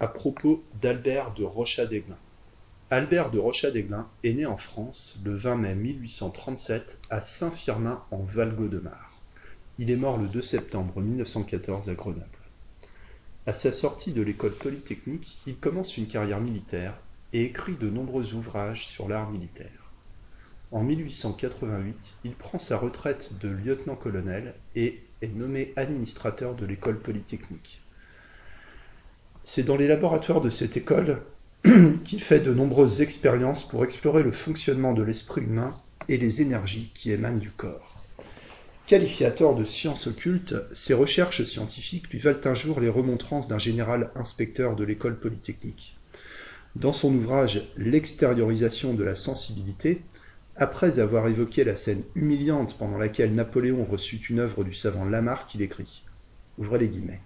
à propos d'Albert de Rochadéglin. Albert de Rochadéglin est né en France le 20 mai 1837 à Saint-Firmin en Val-Gaudemar. Il est mort le 2 septembre 1914 à Grenoble. À sa sortie de l'école polytechnique, il commence une carrière militaire et écrit de nombreux ouvrages sur l'art militaire. En 1888, il prend sa retraite de lieutenant-colonel et est nommé administrateur de l'école polytechnique. C'est dans les laboratoires de cette école qu'il fait de nombreuses expériences pour explorer le fonctionnement de l'esprit humain et les énergies qui émanent du corps. Qualifiateur de sciences occultes, ses recherches scientifiques lui valent un jour les remontrances d'un général inspecteur de l'école polytechnique. Dans son ouvrage L'extériorisation de la sensibilité, après avoir évoqué la scène humiliante pendant laquelle Napoléon reçut une œuvre du savant Lamarck, il écrit Ouvrez les guillemets.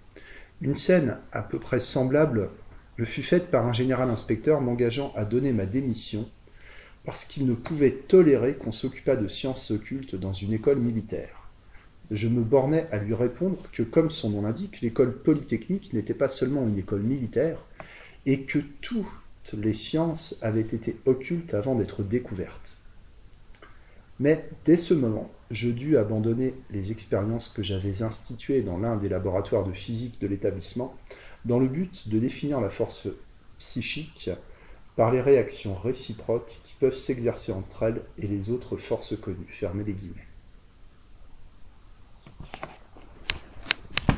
Une scène à peu près semblable me fut faite par un général inspecteur m'engageant à donner ma démission parce qu'il ne pouvait tolérer qu'on s'occupât de sciences occultes dans une école militaire. Je me bornais à lui répondre que, comme son nom l'indique, l'école polytechnique n'était pas seulement une école militaire, et que toutes les sciences avaient été occultes avant d'être découvertes. Mais dès ce moment, je dus abandonner les expériences que j'avais instituées dans l'un des laboratoires de physique de l'établissement, dans le but de définir la force psychique par les réactions réciproques qui peuvent s'exercer entre elles et les autres forces connues. Fermez les guillemets.